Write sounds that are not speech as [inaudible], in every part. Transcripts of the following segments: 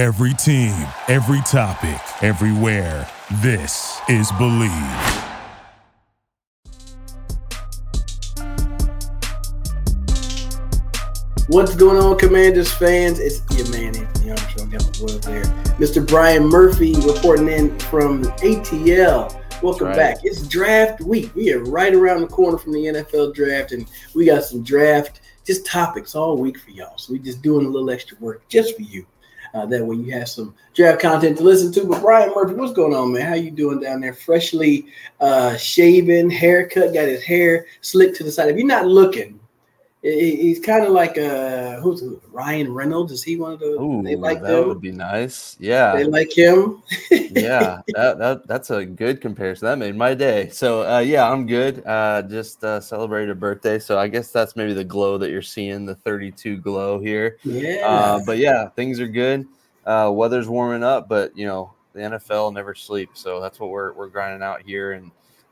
Every team, every topic, everywhere. This is Bleav. What's going on, Commanders fans? It's your man Anthony Armstrong. Got my boy there, Mr. Brian Murphy, reporting in from ATL. Welcome Right. back. It's draft week. We are right around the corner from the NFL draft, and we got some draft just topics all week for y'all. So we're just doing a little extra work just for you. Uh, that way you have some draft content to listen to. But Brian Murphy, what's going on, man? How you doing down there? Freshly uh, shaven, haircut, got his hair slicked to the side. If you're not looking, he's kind of like uh, who's who, Ryan Reynolds? Is he one of the? Ooh, they like that would be nice. Yeah, They like him. [laughs] yeah, that, that that's a good comparison. That made my day. So uh, yeah, I'm good. Uh, just uh, celebrated a birthday, so I guess that's maybe the glow that you're seeing, the 32 glow here. Yeah. Uh, but yeah, things are good. Uh, weather's warming up, but you know the NFL never sleeps, so that's what we're we're grinding out here. And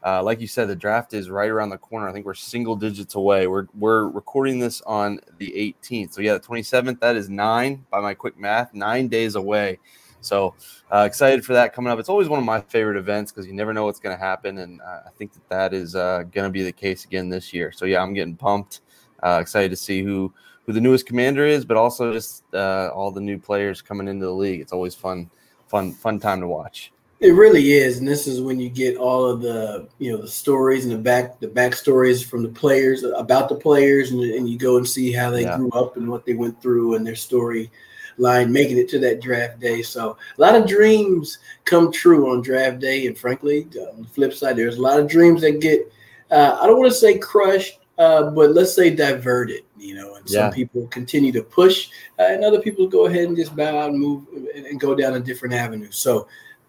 uh, like you said, the draft is right around the corner. I think we're single digits away. We're we're recording this on the 18th, so yeah, the 27th. That is nine by my quick math, nine days away. So uh, excited for that coming up. It's always one of my favorite events because you never know what's going to happen, and uh, I think that that is uh, going to be the case again this year. So yeah, I'm getting pumped. Uh, excited to see who who the newest commander is, but also just uh, all the new players coming into the league. It's always fun, fun, fun time to watch. It really is, and this is when you get all of the you know the stories and the back the backstories from the players about the players, and, and you go and see how they Yeah. grew up and what they went through and their story line making it to that draft day. So a lot of dreams come true on draft day, and frankly, on the flip side, there's a lot of dreams that get uh, I don't want to say crushed, uh, but let's say diverted. You know, and Yeah. some people continue to push, uh, and other people go ahead and just bow out and move and, and go down a different avenue. So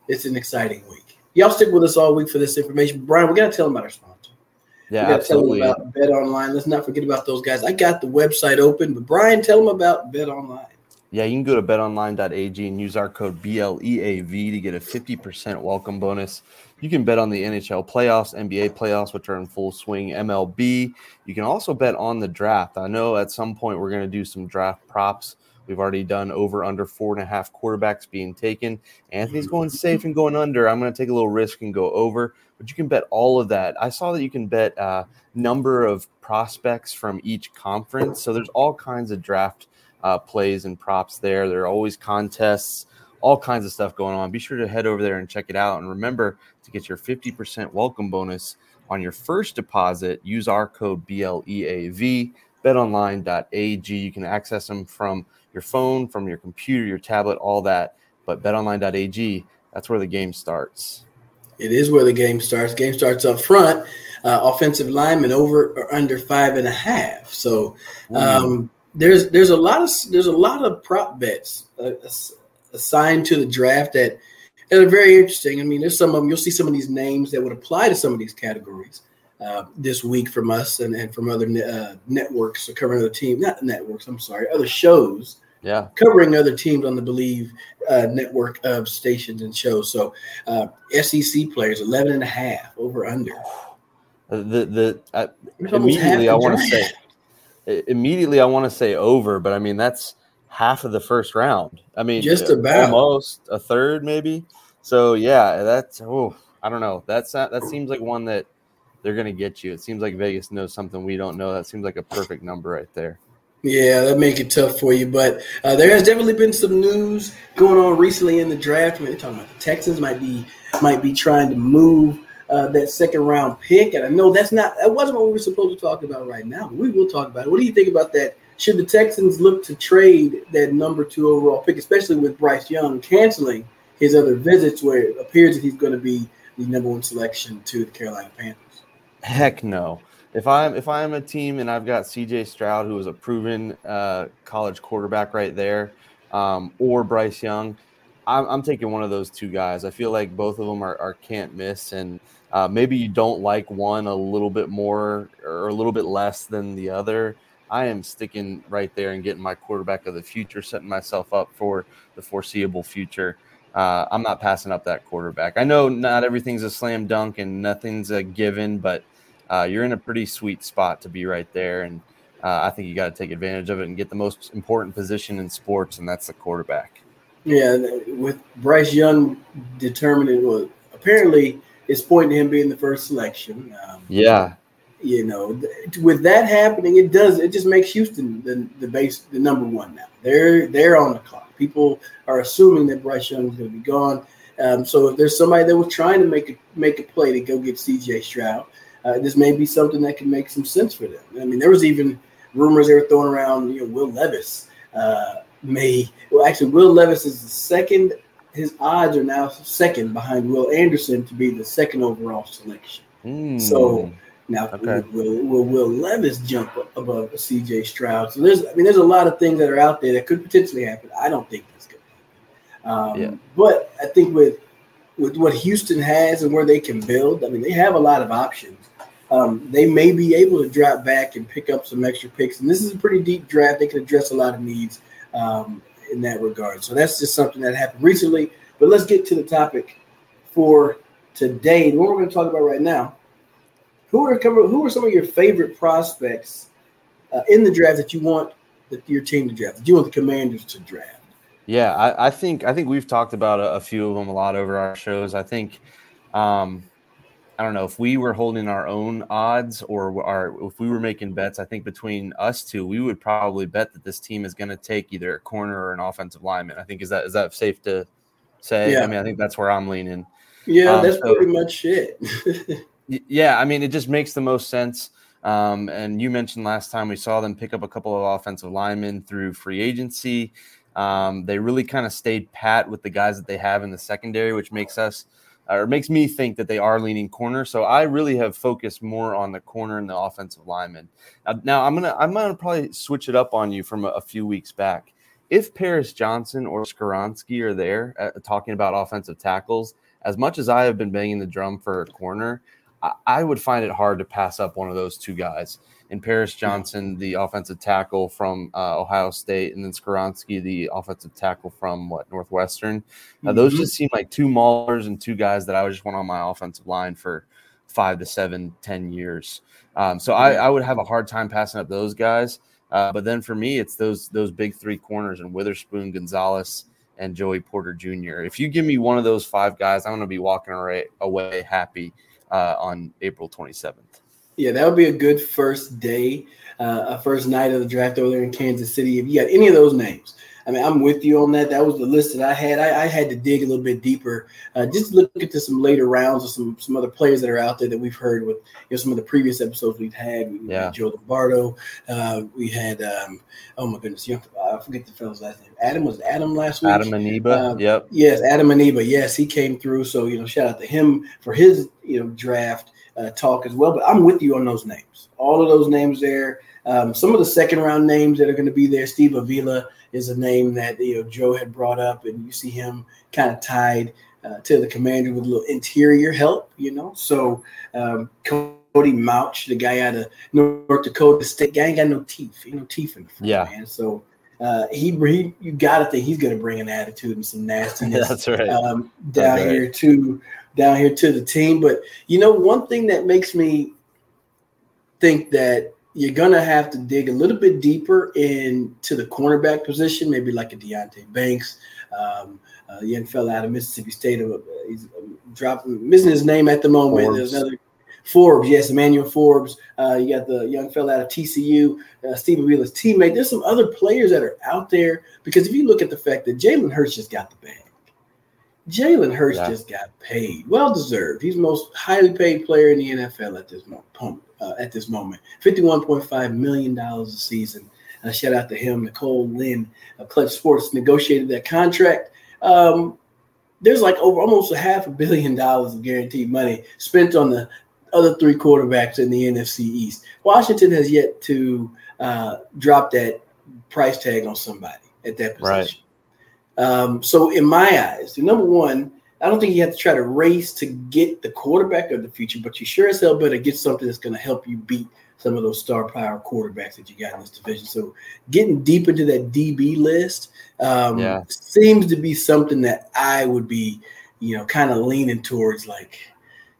it's an exciting week. Y'all stick with us all week for this information. Brian, we got to tell them about our sponsor. Yeah, we got to tell them about BetOnline. Let's not forget about those guys. I got the website open, but Brian, tell them about BetOnline. Yeah, you can go to betonline.ag and use our code BLEAV to get a 50% welcome bonus. You can bet on the NHL playoffs, NBA playoffs, which are in full swing, MLB. You can also bet on the draft. I know at some point we're going to do some draft props. We've already done over under four and a half quarterbacks being taken. Anthony's going safe and going under. I'm going to take a little risk and go over, but you can bet all of that. I saw that you can bet uh, number of prospects from each conference. So there's all kinds of draft uh, plays and props there. There are always contests, all kinds of stuff going on. Be sure to head over there and check it out. And remember to get your 50% welcome bonus on your first deposit, use our code BLEAV, betonline.ag. You can access them from your phone, from your computer, your tablet, all that. But betonline.ag, that's where the game starts. It is where the game starts. Game starts up front. Uh, offensive lineman over or under five and a half. So um, there's there's a lot of there's a lot of prop bets uh, assigned to the draft that that are very interesting. I mean, there's some of them. You'll see some of these names that would apply to some of these categories uh, this week from us and, and from other ne- uh, networks or covering other teams, not networks. I'm sorry, other shows yeah. covering other teams on the Bleav uh, network of stations and shows. So uh, SEC players, 11 and a half over under. The the uh, immediately I want to say immediately I want to say over, but I mean that's half of the first round. I mean Just uh, about. almost a third maybe. So yeah, that's oh I don't know. That's not, that seems like one that they're gonna get you. It seems like Vegas knows something we don't know. That seems like a perfect number right there. Yeah, that make it tough for you. But uh, there has definitely been some news going on recently in the draft. I mean, they're talking about the Texans might be might be trying to move uh, that second round pick. And I know that's not that wasn't what we were supposed to talk about right now. But we will talk about it. What do you think about that? Should the Texans look to trade that number two overall pick, especially with Bryce Young canceling his other visits, where it appears that he's going to be the number one selection to the Carolina Panthers? Heck no. If I'm if I'm a team and I've got C.J. Stroud, who is a proven uh, college quarterback right there, um, or Bryce Young, I'm, I'm taking one of those two guys. I feel like both of them are, are can't miss, and uh, maybe you don't like one a little bit more or a little bit less than the other. I am sticking right there and getting my quarterback of the future, setting myself up for the foreseeable future. Uh, I'm not passing up that quarterback. I know not everything's a slam dunk and nothing's a given, but uh, you're in a pretty sweet spot to be right there. And uh, I think you got to take advantage of it and get the most important position in sports, and that's the quarterback. Yeah, with Bryce Young determining, well, apparently it's pointing to him being the first selection. Um, yeah, you know, with that happening, it does it just makes Houston the, the base the number one now. They're they're on the clock. People are assuming that Bryce Young is going to be gone. Um, so if there's somebody that was trying to make a make a play to go get C.J. Stroud, uh, this may be something that can make some sense for them. I mean, there was even rumors they were throwing around. You know, Will Levis uh, may well actually Will Levis is the second. His odds are now second behind Will Anderson to be the second overall selection. Mm. So now, okay. will, will, will Levis jump above C.J. Stroud? So there's, I mean, there's a lot of things that are out there that could potentially happen. I don't think that's going to happen. Um, yeah. But I think with with what Houston has and where they can build, I mean, they have a lot of options. Um, they may be able to drop back and pick up some extra picks. And this is a pretty deep draft. They can address a lot of needs um, in that regard. So that's just something that happened recently. But let's get to the topic for today. What we're going to talk about right now who are who are some of your favorite prospects uh, in the draft that you want your team to draft? That you want the Commanders to draft? Yeah, I, I think I think we've talked about a, a, few of them a lot over our shows. I think, um, I don't know if we were holding our own odds or our if we were making bets. I think between us two, we would probably bet that this team is going to take either a corner or an offensive lineman. I think is that is that safe to say? Yeah. I mean, I think that's where I'm leaning. Yeah, um, that's so, pretty much it. [laughs] Yeah, I mean, it just makes the most sense. Um, and you mentioned last time we saw them pick up a couple of offensive linemen through free agency. Um, they really kind of stayed pat with the guys that they have in the secondary, which makes us or makes me think that they are leaning corner. So I really have focused more on the corner and the offensive lineman. Now, now I'm gonna I'm gonna probably switch it up on you from a, a few weeks back. If Paris Johnson or Skoronski are there uh, talking about offensive tackles, as much as I have been banging the drum for a corner, I, would find it hard to pass up one of those two guys. In Paris Johnson, the offensive tackle from uh, Ohio State, and then Skoronski, the offensive tackle from what Northwestern. Uh, those mm-hmm. just seem like two maulers and two guys that I would just want on my offensive line for five to seven, ten years. Um, so I, I, would have a hard time passing up those guys. Uh, but then for me, it's those those big three corners and Witherspoon, Gonzalez, and Joey Porter Jr. If you give me one of those five guys, I'm going to be walking away, away happy uh, on April 27th. Yeah, that would be a good first day, uh, a first night of the draft over there in Kansas City. If you got any of those names, I mean, I'm with you on that. That was the list that I had. I, I had to dig a little bit deeper, uh, just look into some later rounds of some some other players that are out there that we've heard with you know, some of the previous episodes we've had. We yeah. had Joe Lombardo. Uh, we had um, oh my goodness, you know, I forget the fellow's last name. Adam was Adam last week. Adam Aniba. Uh, yep. Yes, Adam Aniba. Yes, he came through. So you know, shout out to him for his you know draft uh, talk as well. But I'm with you on those names. All of those names there. Um, some of the second round names that are going to be there. Steve Avila is a name that you know Joe had brought up, and you see him kind of tied uh, to the commander with a little interior help, you know. So um, Cody Mauch, the guy out of North Dakota State, guy ain't got no teeth, you know, teeth in the front, yeah. man. So uh, he, he you got to think he's going to bring an attitude and some nastiness. [laughs] That's right. Um, down That's here right. to down here to the team, but you know, one thing that makes me think that you're gonna have to dig a little bit deeper into the cornerback position, maybe like a Deonte Banks, um, uh, young fella out of Mississippi State. Uh, he's um, dropping, missing his name at the moment. Forbes. There's another Forbes, yes, Emmanuel Forbes. Uh, you got the young fella out of TCU, uh, Stephen Wheeler's teammate. There's some other players that are out there because if you look at the fact that Jalen Hurts just got the bag. Jalen Hurts yeah. just got paid, well deserved. He's the most highly paid player in the NFL at this moment. Uh, at this moment, fifty-one point five million dollars a season. Uh, shout out to him, Nicole Lynn of Klutch Sports negotiated that contract. Um, there's like over almost a half a billion dollars of guaranteed money spent on the other three quarterbacks in the NFC East. Washington has yet to uh, drop that price tag on somebody at that position. Right. Um, so in my eyes, number one, I don't think you have to try to race to get the quarterback of the future, but you sure as hell better get something that's going to help you beat some of those star power quarterbacks that you got in this division. So getting deep into that DB list um, yeah. seems to be something that I would be, you know, kind of leaning towards. Like,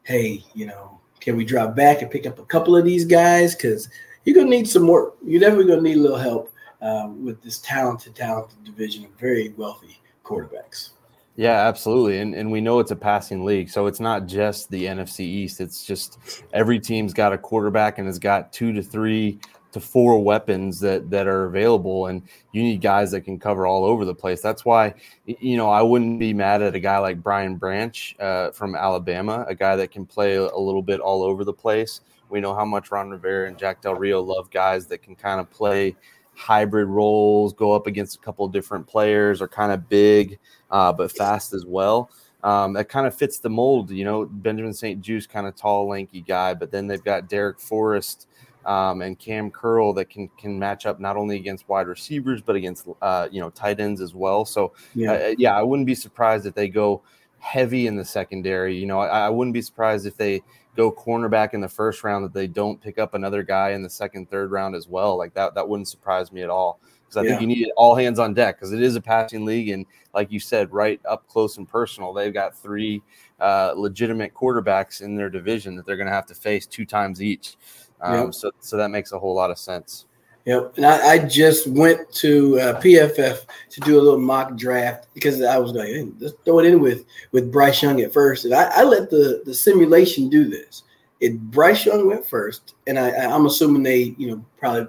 hey, you know, can we drop back and pick up a couple of these guys? Because you're gonna need some work. You're definitely gonna need a little help um, with this talented, talented division of very wealthy quarterbacks. Yeah, absolutely. And and we know it's a passing league. So it's not just the NFC East. It's just every team's got a quarterback and has got two to three to four weapons that that are available and you need guys that can cover all over the place. That's why you know i wouldn't be mad at a guy like brian branch uh, from alabama a guy that can play a little bit all over the place. We know how much ron rivera and jack del rio love guys that can kind of play hybrid roles go up against a couple of different players are kind of big uh, but fast as well. Um, that kind of fits the mold you know? Benjamin St-Juste kind of tall lanky guy but then they've got Darrick Forrest um, and Cam Curl that can can match up not only against wide receivers but against uh, you know tight ends as well. So yeah. Uh, yeah, I wouldn't be surprised if they go heavy in the secondary. You know, I, I, wouldn't be surprised if they go cornerback in the first round that they don't pick up another guy in the second, third round as well. Like that, that wouldn't surprise me at all because I yeah. think you need all hands on deck because it is a passing league and like you said, right up close and personal. They've got three uh, legitimate quarterbacks in their division that they're going to have to face two times each. Um, yep. So, so that makes a whole lot of sense. Yep. And I, I just went to uh, PFF to do a little mock draft because I was like, hey, let's throw it in with with Bryce Young at first, and I, I let the the simulation do this. It Bryce Young went first, and I, I'm assuming they, you know, probably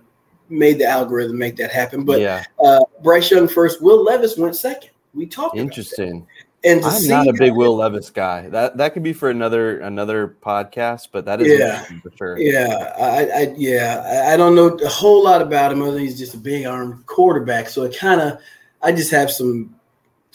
made the algorithm make that happen. But yeah. uh, Bryce Young first, Will Levis went second. We talked. Interesting. And I'm not a big Will Levis guy. That that could be for another another podcast, but that is yeah for sure. Yeah, I, I yeah I don't know a whole lot about him other than he's just a big arm quarterback. So it kind of I just have some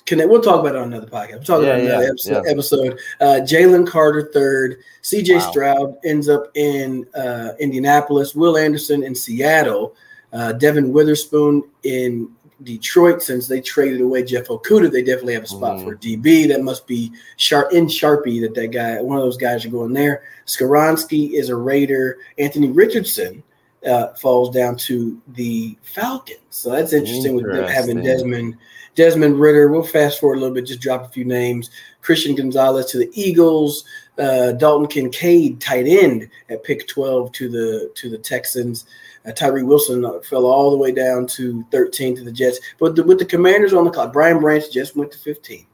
connect. We'll talk about it on another podcast. We'll talk yeah, about another yeah, episode. Yeah. episode. Uh, Jalen Carter third. C.J. Wow. Stroud ends up in uh, Indianapolis. Will Anderson in Seattle. Uh, Devon Witherspoon in Detroit, since they traded away Jeff Okudah, they definitely have a spot mm. for DB. That must be sharp in Sharpie that that guy, one of those guys, are going there. Skoronski is a Raider. Anthony Richardson uh, falls down to the Falcons. So that's interesting, interesting. with having Desmond Desmond Ridder. We'll fast forward a little bit, just drop a few names. Christian Gonzalez to the Eagles. Uh, Dalton Kincaid, tight end, at pick twelve to the to the Texans. Uh, Tyree Wilson uh, fell all the way down to 13 to the Jets. But the, with the Commanders on the clock, Brian Branch just went to 15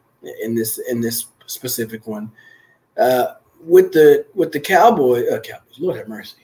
in this in this specific one. Uh, with the with the Cowboy, uh, Cowboys, Lord have mercy.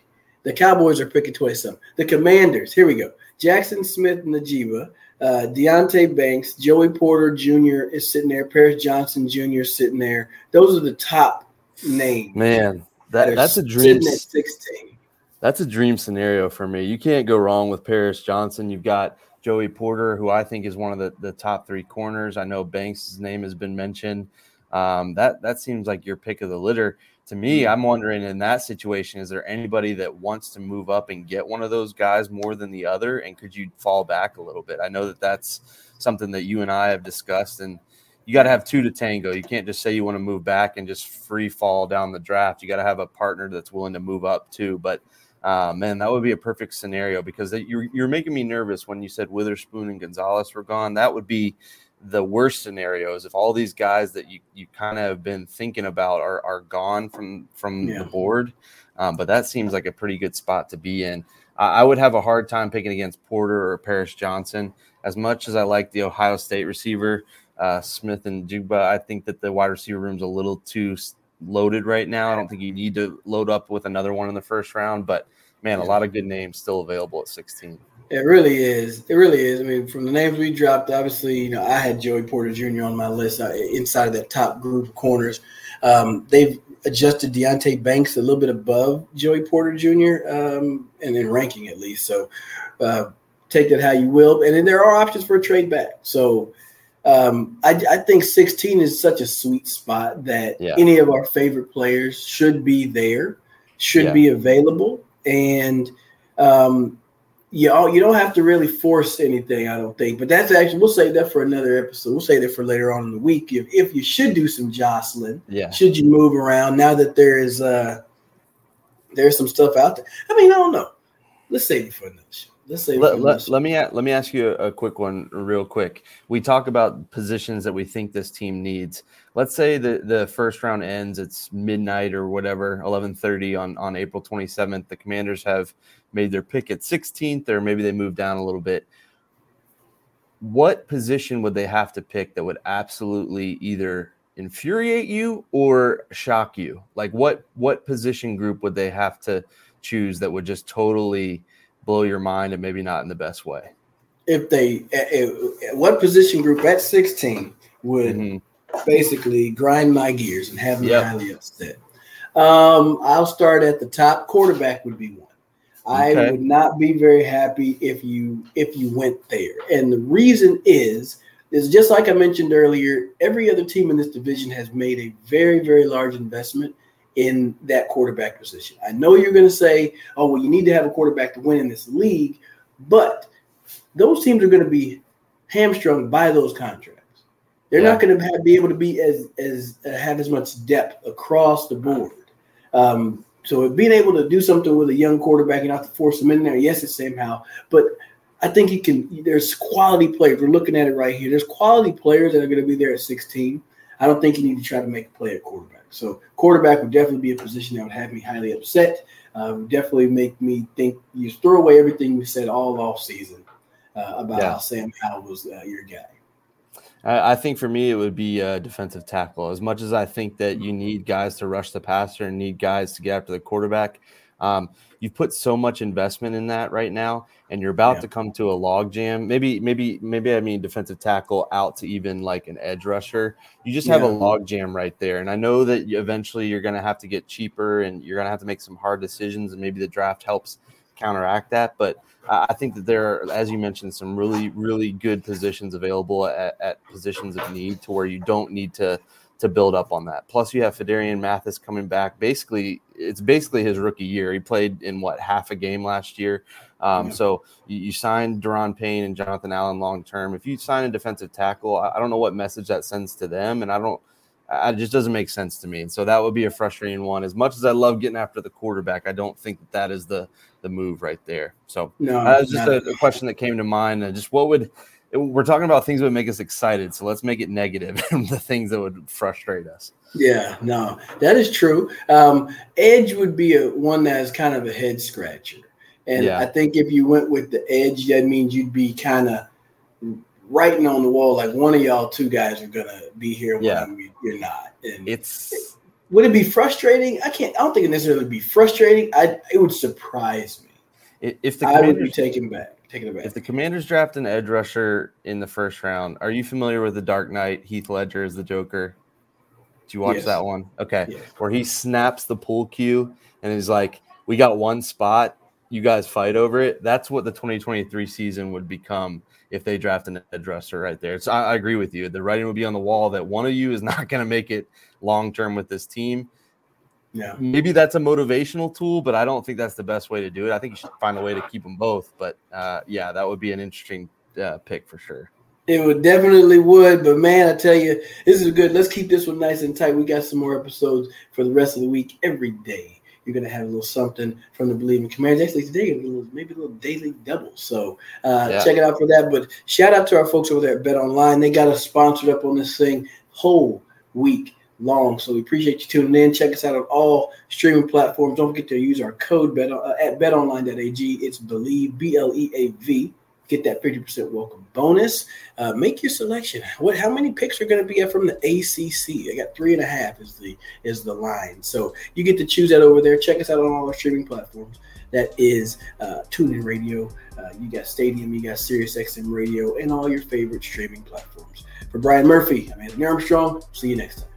The Cowboys are picking 27. The Commanders, here we go. Jackson Smith-Njigba, uh, Deonte Banks, Joey Porter Jr. is sitting there. Paris Johnson Jr. is sitting there. Those are the top names. Man, that, that's a dream. 16. That's a dream scenario for me. You can't go wrong with Paris Johnson. You've got Joey Porter, who I think is one of the, the top three corners. I know Banks' name has been mentioned. Um, that that seems like your pick of the litter. To me, mm-hmm. I'm wondering in that situation, is there anybody that wants to move up and get one of those guys more than the other? And could you fall back a little bit? I know that that's something that you and I have discussed, and you got to have two to tango. You can't just say you want to move back and just free fall down the draft. You got to have a partner that's willing to move up too. But uh, man, that would be a perfect scenario because you're, you're making me nervous when you said Witherspoon and Gonzalez were gone. That would be the worst scenarios if all these guys that you, you kind of have been thinking about are, are gone from from yeah. the board. Um, but that seems like a pretty good spot to be in. I would have a hard time picking against Porter or Paris Johnson. As much as I like the Ohio State receiver uh, Smith-Njigba, I think that the wide receiver room's a little too loaded right now. I don't think you need to load up with another one in the first round, but man, a lot of good names still available at 16. It really is. It really is. I mean, from the names we dropped, obviously, you know, I had Joey Porter Jr. on my list uh, inside of that top group of corners. Um, they've adjusted Deonte Banks a little bit above Joey Porter Jr. Um, and in ranking at least. So uh, take that how you will. And then there are options for a trade back. So um, I, I, think 16 is such a sweet spot that yeah. any of our favorite players should be there, should yeah. be available, and um, you you don't have to really force anything. I don't think, but that's actually we'll save that for another episode. We'll save that for later on in the week. If if you should do some jostling, yeah, should you move around now that there is uh there's some stuff out there. I mean, I don't know. Let's save it for another show. Let's let, let, let, me let me ask you a, quick one real quick. We talk about positions that we think this team needs. Let's say the, the first round ends, it's midnight or whatever, 1130 on, on April 27th. The commanders have made their pick at 16th, or maybe they move down a little bit. what position would they have to pick that would absolutely either infuriate you or shock you? Like what what position group would they have to choose that would just totally blow your mind and maybe not in the best way? If they, if, what position group at 16 would mm-hmm. basically grind my gears and have me yep. highly upset? Um, I'll start at the top. Quarterback would be one. Okay. I would not be very happy if you if you went there. And the reason is is just like I mentioned earlier, every other team in this division has made a very, very large investment in that quarterback position. I know you're going to say, oh, well, you need to have a quarterback to win in this league, but those teams are going to be hamstrung by those contracts. They're yeah. not going to have, be able to be as as uh, have as much depth across the board. Um, so being able to do something with a young quarterback and not to force them in there, yes, it's Sam Howell, but I think he can. There's quality players. We're looking at it right here. There's quality players that are going to be there at 16. I don't think you need to try to make a play at quarterback. So quarterback would definitely be a position that would have me highly upset. Uh, would definitely make me think you throw away everything we said all off season uh, about yeah. how Sam Howell was uh, your guy. I think for me, it would be a defensive tackle. As much as I think that you need guys to rush the passer and need guys to get after the quarterback, um, you've put so much investment in that right now, and you're about yeah. to come to a log jam. Maybe, maybe, maybe I mean defensive tackle out to even like an edge rusher. You just have yeah. a log jam right there, and I know that eventually you're going to have to get cheaper, and you're going to have to make some hard decisions, and maybe the draft helps counteract that, but I think that there are, as you mentioned, some really, really good positions available at, at, positions of need to where you don't need to to build up on that. Plus, you have Phidarian Mathis coming back. Basically, it's basically his rookie year. He played in what half a game last year. Um, yeah. So you, you, signed Daron Payne and Jonathan Allen long term. If you sign a defensive tackle, I, I don't know what message that sends to them, and I don't it just doesn't make sense to me. And so that would be a frustrating one. As much as I love getting after the quarterback, I don't think that that is the the move right there. So no, that was just a, a, question that came to mind. Just what would we're talking about things that would make us excited. So let's make it negative [laughs] and the things that would frustrate us. Yeah, no, that is true. Um, edge would be a one that is kind of a head scratcher. And yeah. I think if you went with the edge, that means you'd be kind of writing on the wall like one of y'all two guys are gonna be here yeah. when you're not. And it's would it be frustrating? I can't. I don't think it necessarily would be frustrating. I it would surprise me if the I would be taken back. Taking it back. If the Commanders draft an edge rusher in the first round, are you familiar with the Dark Knight? Heath Ledger is the Joker. Did you watch yes. that one? Okay, where he snaps the pool cue and he's like, "We got one spot. You guys fight over it." That's what the 2023 season would become if they draft an edge rusher right there. So I, I agree with you. The writing would be on the wall that one of you is not going to make it long term with this team. Yeah. Maybe that's a motivational tool, but I don't think that's the best way to do it. I think you should find a way to keep them both. But uh, yeah, that would be an interesting uh, pick for sure. It would definitely would, but man, I tell you, this is good. Let's keep this one nice and tight. We got some more episodes for the rest of the week every day you're gonna have a little something from the Believing Commanders. Actually, today maybe a little daily double. So uh, yeah. check it out for that. But shout out to our folks over there at BetOnline. They got us sponsored up on this thing whole week long. So we appreciate you tuning in. Check us out on all streaming platforms. Don't forget to use our code bet, uh, at betonline.ag. It's Bleav B L E A V get that 50% welcome bonus. Uh, make your selection. What how many picks are going to be from the ACC? I got three and a half is the is the line. So you get to choose that over there. Check us out on all our streaming platforms. That is uh, TuneIn Radio. Uh, you got Stadium, you got SiriusXM Radio, and all your favorite streaming platforms. For Brian Murphy, I'm Anthony Armstrong. See you next time.